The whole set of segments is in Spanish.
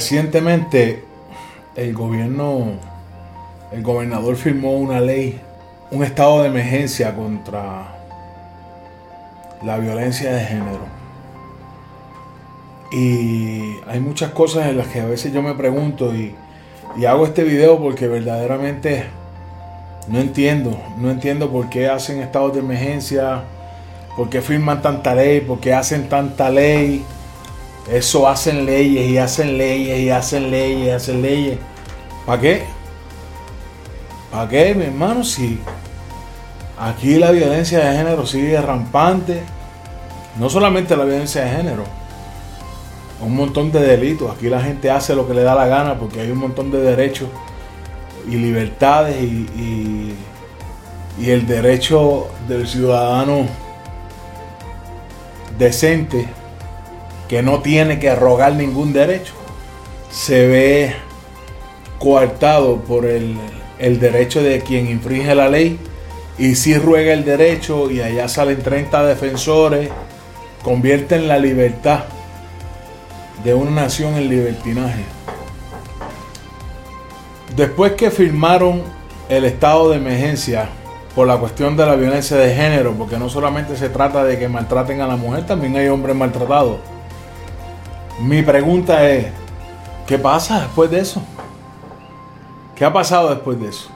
recientemente el gobierno, el gobernador firmó una ley, un estado de emergencia contra la violencia de género. Y hay muchas cosas en las que a veces yo me pregunto y, hago este video porque verdaderamente no entiendo, no entiendo por qué hacen estados de emergencia, por qué firman tanta ley, por qué hacen tanta ley. Eso hacen leyes y hacen leyes y hacen leyes y hacen leyes. ¿Para qué? ¿Para qué, mi hermano? Si aquí la violencia de género sigue rampante, no solamente la violencia de género, un montón de delitos. Aquí la gente hace lo que le da la gana porque hay un montón de derechos y libertades y, y, el derecho del ciudadano decente que no tiene que rogar ningún derecho se ve coartado por el, el derecho de quien infringe la ley y si ruega el derecho y allá salen 30 defensores, convierten la libertad de una nación en libertinaje. Después que firmaron el estado de emergencia por la cuestión de la violencia de género, porque no solamente se trata de que maltraten a la mujer, también hay hombres maltratados. Mi pregunta es, ¿qué pasa después de eso? ¿Qué ha pasado después de eso?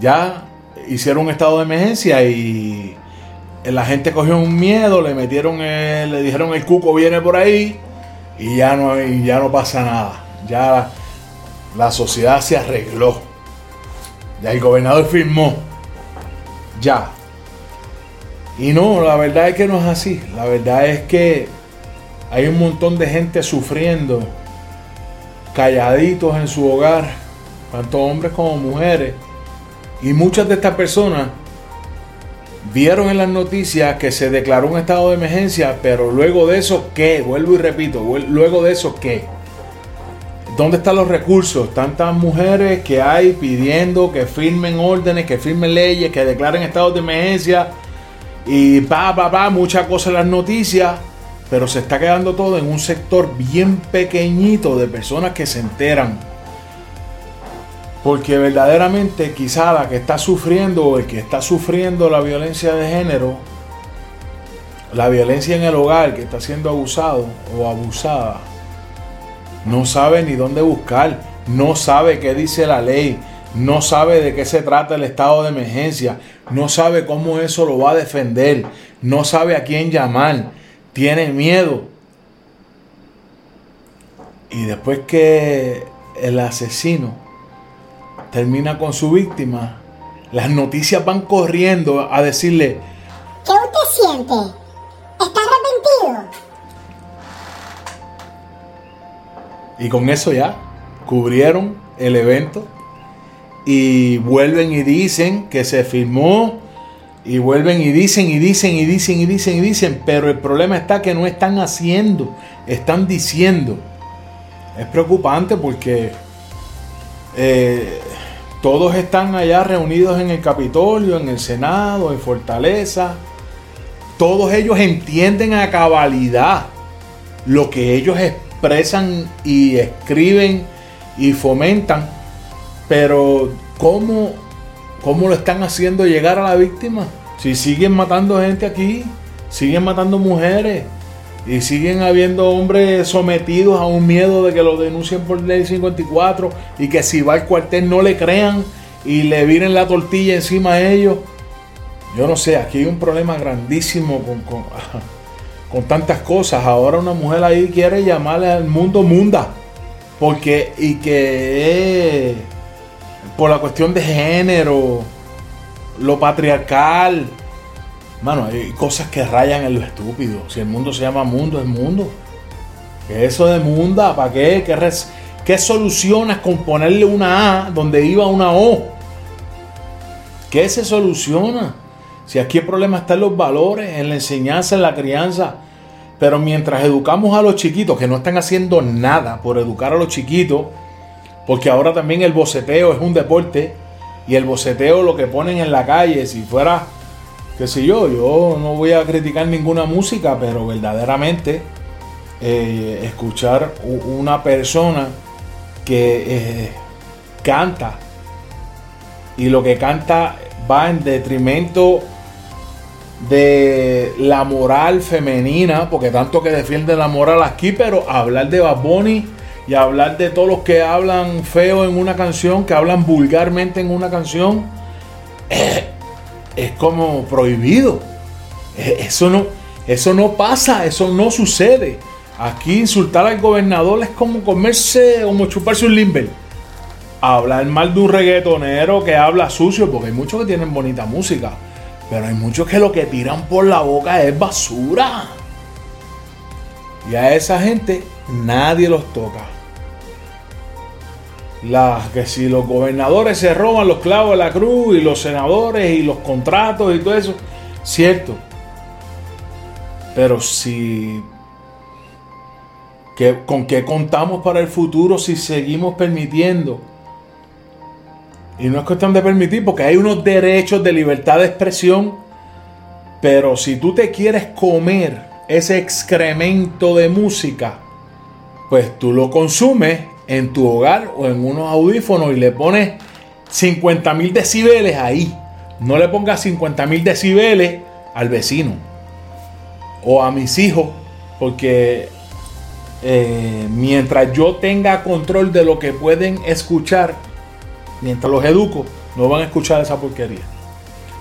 Ya hicieron un estado de emergencia y la gente cogió un miedo, le metieron, le dijeron el cuco viene por ahí y ya no, ya no pasa nada. Ya la, sociedad se arregló. Ya el gobernador firmó. Ya. Y no, la verdad es que no es así. La verdad es que hay un montón de gente sufriendo, calladitos en su hogar, tanto hombres como mujeres. Y muchas de estas personas vieron en las noticias que se declaró un estado de emergencia, pero luego de eso, ¿qué? Vuelvo y repito, luego de eso, ¿qué? ¿Dónde están los recursos? Tantas mujeres que hay pidiendo que firmen órdenes, que firmen leyes, que declaren estados de emergencia y pa, pa, pa, muchas cosas en las noticias, pero se está quedando todo en un sector bien pequeñito de personas que se enteran. Porque verdaderamente quizá la que está sufriendo o el que está sufriendo la violencia de género, la violencia en el hogar, que está siendo abusado o abusada, no sabe ni dónde buscar, no sabe qué dice la ley, no sabe de qué se trata el estado de emergencia, no sabe cómo eso lo va a defender, no sabe a quién llamar, tiene miedo. Y después que el asesino termina con su víctima, las noticias van corriendo a decirle, ¿qué usted siente? ¿Está arrepentido? Y con eso ya cubrieron el evento y vuelven y dicen que se firmó y vuelven y dicen y dicen y dicen y dicen y dicen, pero el problema está que no están haciendo, están diciendo. Es preocupante porque eh, todos están allá reunidos en el Capitolio, en el Senado, en Fortaleza. Todos ellos entienden a cabalidad lo que ellos expresan y escriben y fomentan. Pero ¿cómo, cómo lo están haciendo llegar a la víctima? Si siguen matando gente aquí, siguen matando mujeres, y siguen habiendo hombres sometidos a un miedo de que lo denuncien por ley 54 y que si va al cuartel no le crean y le viren la tortilla encima a ellos. Yo no sé, aquí hay un problema grandísimo con, con, tantas cosas. Ahora una mujer ahí quiere llamarle al mundo munda. Porque, y que por la cuestión de género, lo patriarcal, Mano, hay cosas que rayan en lo estúpido. Si el mundo se llama mundo, es mundo. ¿Qué eso de munda? ¿Para qué? ¿Qué, ¿Qué solucionas con ponerle una A donde iba una O? ¿Qué se soluciona? Si aquí el problema está en los valores, en la enseñanza, en la crianza. Pero mientras educamos a los chiquitos, que no están haciendo nada por educar a los chiquitos, porque ahora también el boceteo es un deporte, y el boceteo lo que ponen en la calle, si fuera qué sé yo, yo no voy a criticar ninguna música, pero verdaderamente eh, escuchar una persona que eh, canta y lo que canta va en detrimento de la moral femenina, porque tanto que defiende la moral aquí, pero hablar de Bad y hablar de todos los que hablan feo en una canción, que hablan vulgarmente en una canción, eh, es como prohibido. Eh, eso no, eso no pasa, eso no sucede. Aquí insultar al gobernador es como comerse, como chuparse un limber. Hablar mal de un reggaetonero que habla sucio, porque hay muchos que tienen bonita música, pero hay muchos que lo que tiran por la boca es basura. Y a esa gente nadie los toca. La, que si los gobernadores se roban los clavos de la cruz y los senadores y los contratos y todo eso, cierto. Pero si que, ¿Con qué contamos para el futuro si seguimos permitiendo? Y no es cuestión de permitir, porque hay unos derechos de libertad de expresión, pero si tú te quieres comer ese excremento de música, pues tú lo consumes en tu hogar o en unos audífonos y le pones 50 mil decibeles ahí. No le pongas 50 mil decibeles al vecino o a mis hijos, porque eh, mientras yo tenga control de lo que pueden escuchar, mientras los educo, no van a escuchar esa porquería.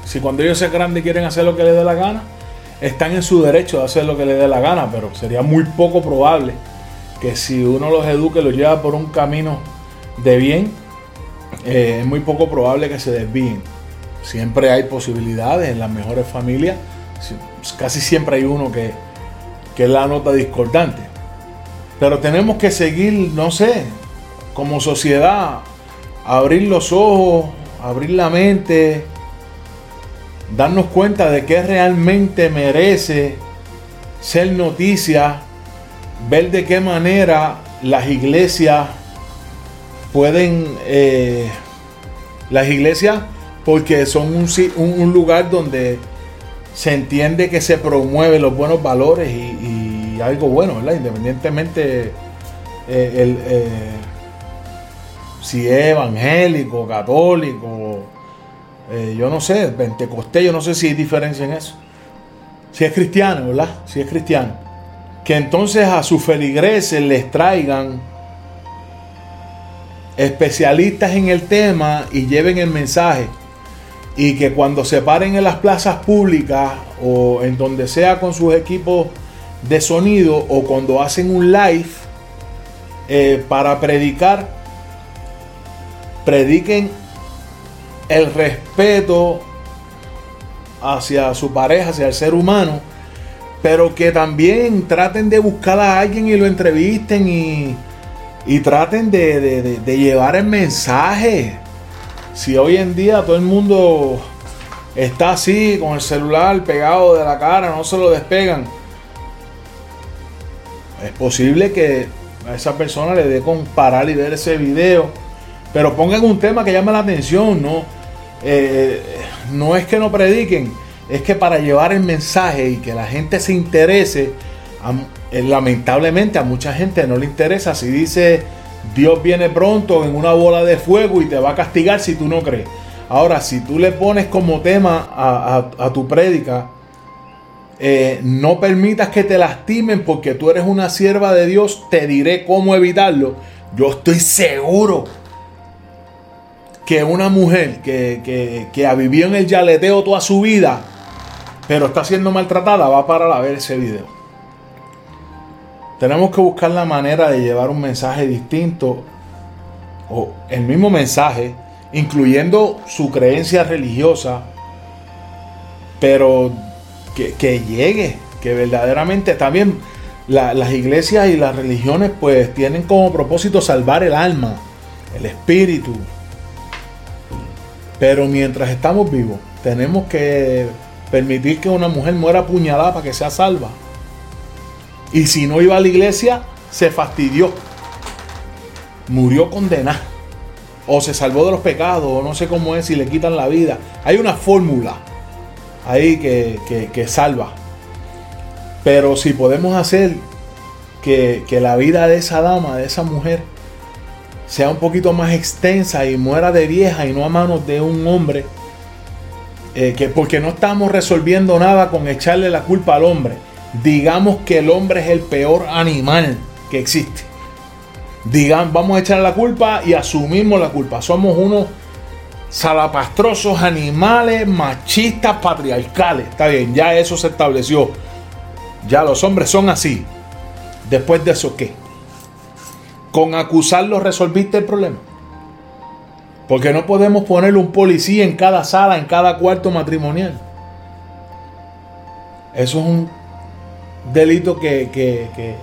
Si cuando ellos sean grandes quieren hacer lo que les dé la gana, están en su derecho de hacer lo que les dé la gana, pero sería muy poco probable que si uno los eduque, los lleva por un camino de bien, eh, es muy poco probable que se desvíen. Siempre hay posibilidades en las mejores familias, casi siempre hay uno que, que es la nota discordante. Pero tenemos que seguir, no sé, como sociedad, abrir los ojos, abrir la mente, darnos cuenta de que realmente merece ser noticia, ver de qué manera las iglesias pueden, eh, las iglesias, porque son un, un, lugar donde se entiende que se promueven los buenos valores y algo bueno, ¿verdad? Independientemente eh, el, eh, si es evangélico, católico, yo no sé, pentecostés, yo no sé si hay diferencia en eso. Si es cristiano, ¿verdad? Si es cristiano. Que entonces a sus feligreses les traigan especialistas en el tema y lleven el mensaje. Y que cuando se paren en las plazas públicas o en donde sea con sus equipos de sonido o cuando hacen un live eh, para predicar, prediquen el respeto hacia su pareja, hacia el ser humano, pero que también traten de buscar a alguien y lo entrevisten y, y traten de, de llevar el mensaje. Si hoy en día todo el mundo está así, con el celular pegado de la cara, no se lo despegan es posible que a esa persona le dé con parar y ver ese video. Pero pongan un tema que llame la atención, ¿no? Eh, no es que no prediquen, es que para llevar el mensaje y que la gente se interese, eh, lamentablemente a mucha gente no le interesa si dice Dios viene pronto en una bola de fuego y te va a castigar si tú no crees. Ahora, si tú le pones como tema a, tu prédica, eh, no permitas que te lastimen porque tú eres una sierva de Dios, te diré cómo evitarlo. Yo estoy seguro que una mujer que, que, ha vivido en el yaleteo toda su vida, pero está siendo maltratada, va a parar a ver ese video. Tenemos que buscar la manera de llevar un mensaje distinto o el mismo mensaje, incluyendo su creencia religiosa, pero que, llegue, que verdaderamente también las iglesias y las religiones pues tienen como propósito salvar el alma, el espíritu. Pero mientras estamos vivos, tenemos que permitir que una mujer muera apuñalada para que sea salva. Y si no iba a la iglesia, se fastidió. Murió condenada. O se salvó de los pecados, o no sé cómo es, si le quitan la vida. Hay una fórmula ahí que, salva. Pero si podemos hacer que, que la vida de esa dama, de esa mujer, sea un poquito más extensa y muera de vieja y no a manos de un hombre. Eh, que porque no estamos resolviendo nada con echarle la culpa al hombre. Digamos que el hombre es el peor animal que existe. Digan, vamos a echar la culpa y asumimos la culpa. Somos unos salapastrosos animales machistas patriarcales. Está bien, ya eso se estableció. Ya los hombres son así. Después de eso, ¿qué? Con acusarlos resolviste el problema. Porque no podemos ponerle un policía en cada sala, en cada cuarto matrimonial. Eso es un delito que, que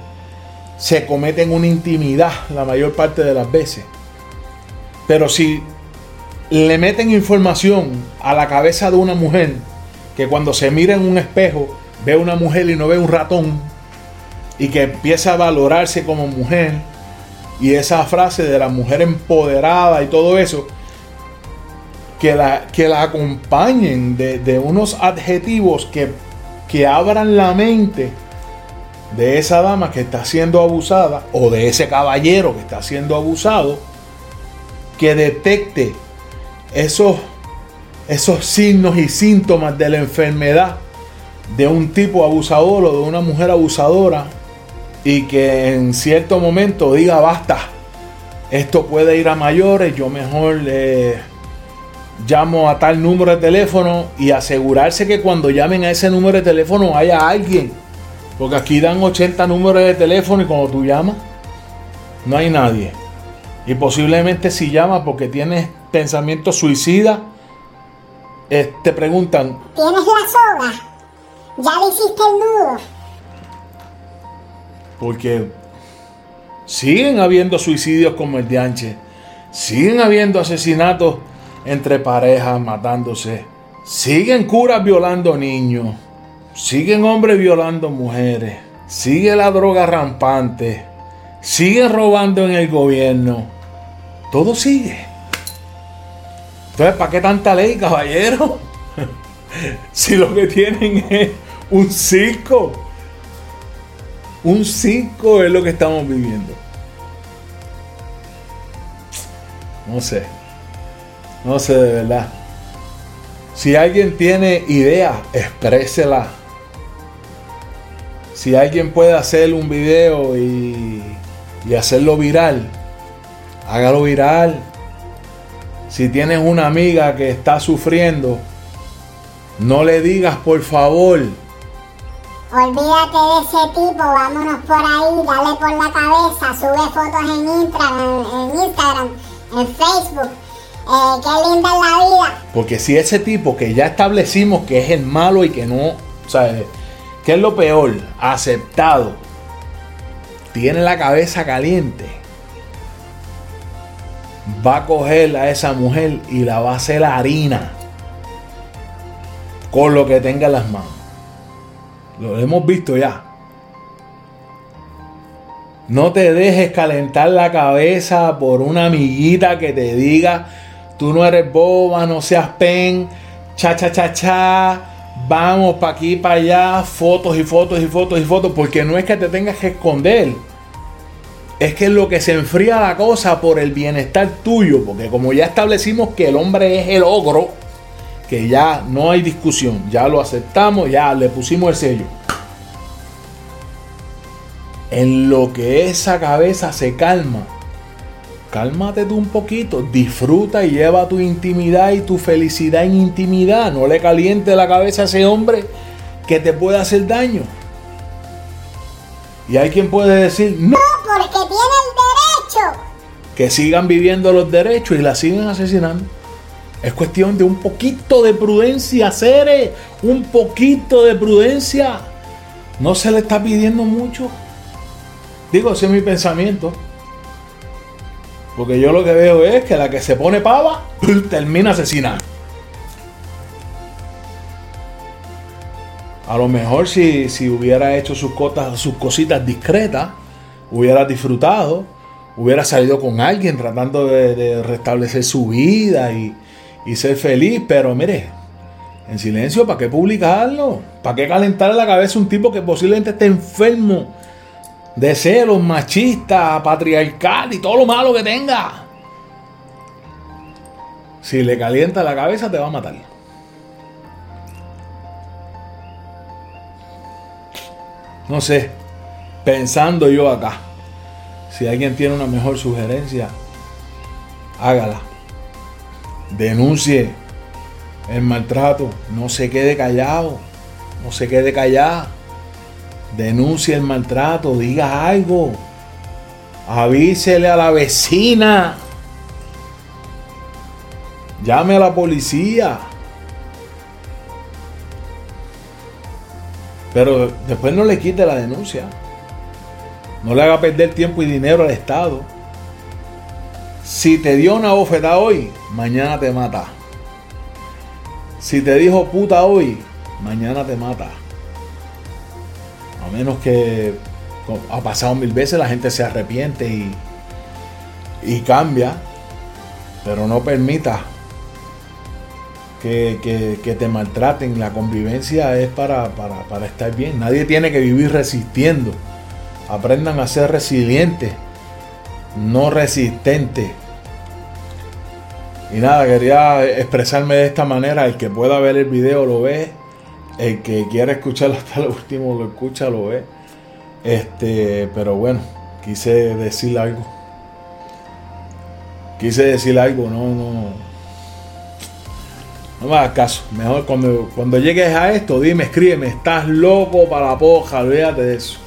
se comete en una intimidad la mayor parte de las veces. Pero si le meten información a la cabeza de una mujer que cuando se mira en un espejo ve una mujer y no ve un ratón y que empieza a valorarse como mujer y esa frase de la mujer empoderada y todo eso, que la, que la acompañen de, unos adjetivos que, que abran la mente de esa dama que está siendo abusada o de ese caballero que está siendo abusado, que detecte esos, esos signos y síntomas de la enfermedad de un tipo abusador o de una mujer abusadora y que en cierto momento diga basta, esto puede ir a mayores, yo mejor le llamo a tal número de teléfono y asegurarse que cuando llamen a ese número de teléfono haya alguien. Porque aquí dan 80 números de teléfono y cuando tú llamas, no hay nadie. Y posiblemente si llamas porque tienes pensamiento suicida, eh, te preguntan, ¿tienes la soga? ¿Ya le hiciste el nudo? Porque siguen habiendo suicidios como el de Anche. Siguen habiendo asesinatos entre parejas matándose. Siguen curas violando niños. Siguen hombres violando mujeres. Sigue la droga rampante. Siguen robando en el gobierno. Todo sigue. Entonces, ¿para qué tanta ley, caballero? si lo que tienen es un circo. Un circo es lo que estamos viviendo. No sé. No sé de verdad. Si alguien tiene idea, exprésela. Si alguien puede hacer un video y, y hacerlo viral, hágalo viral. Si tienes una amiga que está sufriendo, no le digas por favor, Olvídate de ese tipo, vámonos por ahí, dale por la cabeza, sube fotos en Instagram, en, Facebook. Eh, qué linda es la vida. Porque si ese tipo que ya establecimos que es el malo y que no, ¿sabes? ¿Qué es lo peor? Aceptado. Tiene la cabeza caliente. Va a coger a esa mujer y la va a hacer harina. Con lo que tenga en las manos. Lo hemos visto ya. No te dejes calentar la cabeza por una amiguita que te diga, tú no eres boba, no seas pen, cha, cha, cha, cha, vamos para aquí, para allá, fotos y fotos y fotos y fotos, porque no es que te tengas que esconder. Es que es lo que se enfría la cosa por el bienestar tuyo, porque como ya establecimos que el hombre es el ogro, que ya no hay discusión, ya lo aceptamos, ya le pusimos el sello. En lo que esa cabeza se calma, cálmate tú un poquito, disfruta y lleva tu intimidad y tu felicidad en intimidad. No le caliente la cabeza a ese hombre que te puede hacer daño. Y hay quien puede decir, no, porque tiene el derecho. Que sigan viviendo los derechos y la siguen asesinando. Es cuestión de un poquito de prudencia, seres. Un poquito de prudencia. No se le está pidiendo mucho. Digo, ese es mi pensamiento. Porque yo lo que veo es que la que se pone pava termina asesinando. A lo mejor si, hubiera hecho sus, cotas, sus cositas discretas, hubiera disfrutado, hubiera salido con alguien tratando de restablecer su vida y, y ser feliz, pero mire, en silencio, ¿para qué publicarlo? ¿Para qué calentar la cabeza un tipo que posiblemente esté enfermo de celos, machista, patriarcal y todo lo malo que tenga. Si le calienta la cabeza, te va a matar. No sé, pensando yo acá, si alguien tiene una mejor sugerencia, hágala. Denuncie el maltrato, no se quede callado, no se quede callado. Denuncie el maltrato, diga algo. Avísele a la vecina. Llame a la policía. Pero después no le quite la denuncia. No le haga perder tiempo y dinero al Estado. Si te dio una bofetada hoy, mañana te mata. Si te dijo puta hoy, mañana te mata. A menos que ha pasado mil veces, la gente se arrepiente y, y cambia. Pero no permita que, te maltraten. La convivencia es para, para, estar bien. Nadie tiene que vivir resistiendo. Aprendan a ser resilientes, no resistentes. Y nada, quería expresarme de esta manera. El que pueda ver el video lo ve. El que quiera escucharlo hasta lo último lo escucha, lo ve. Este, pero bueno, quise decir algo. Quise decir algo, no, no. No me hagas caso. Mejor cuando, cuando llegues a esto, dime, escríbeme. Estás loco para la poja. Olvídate de eso.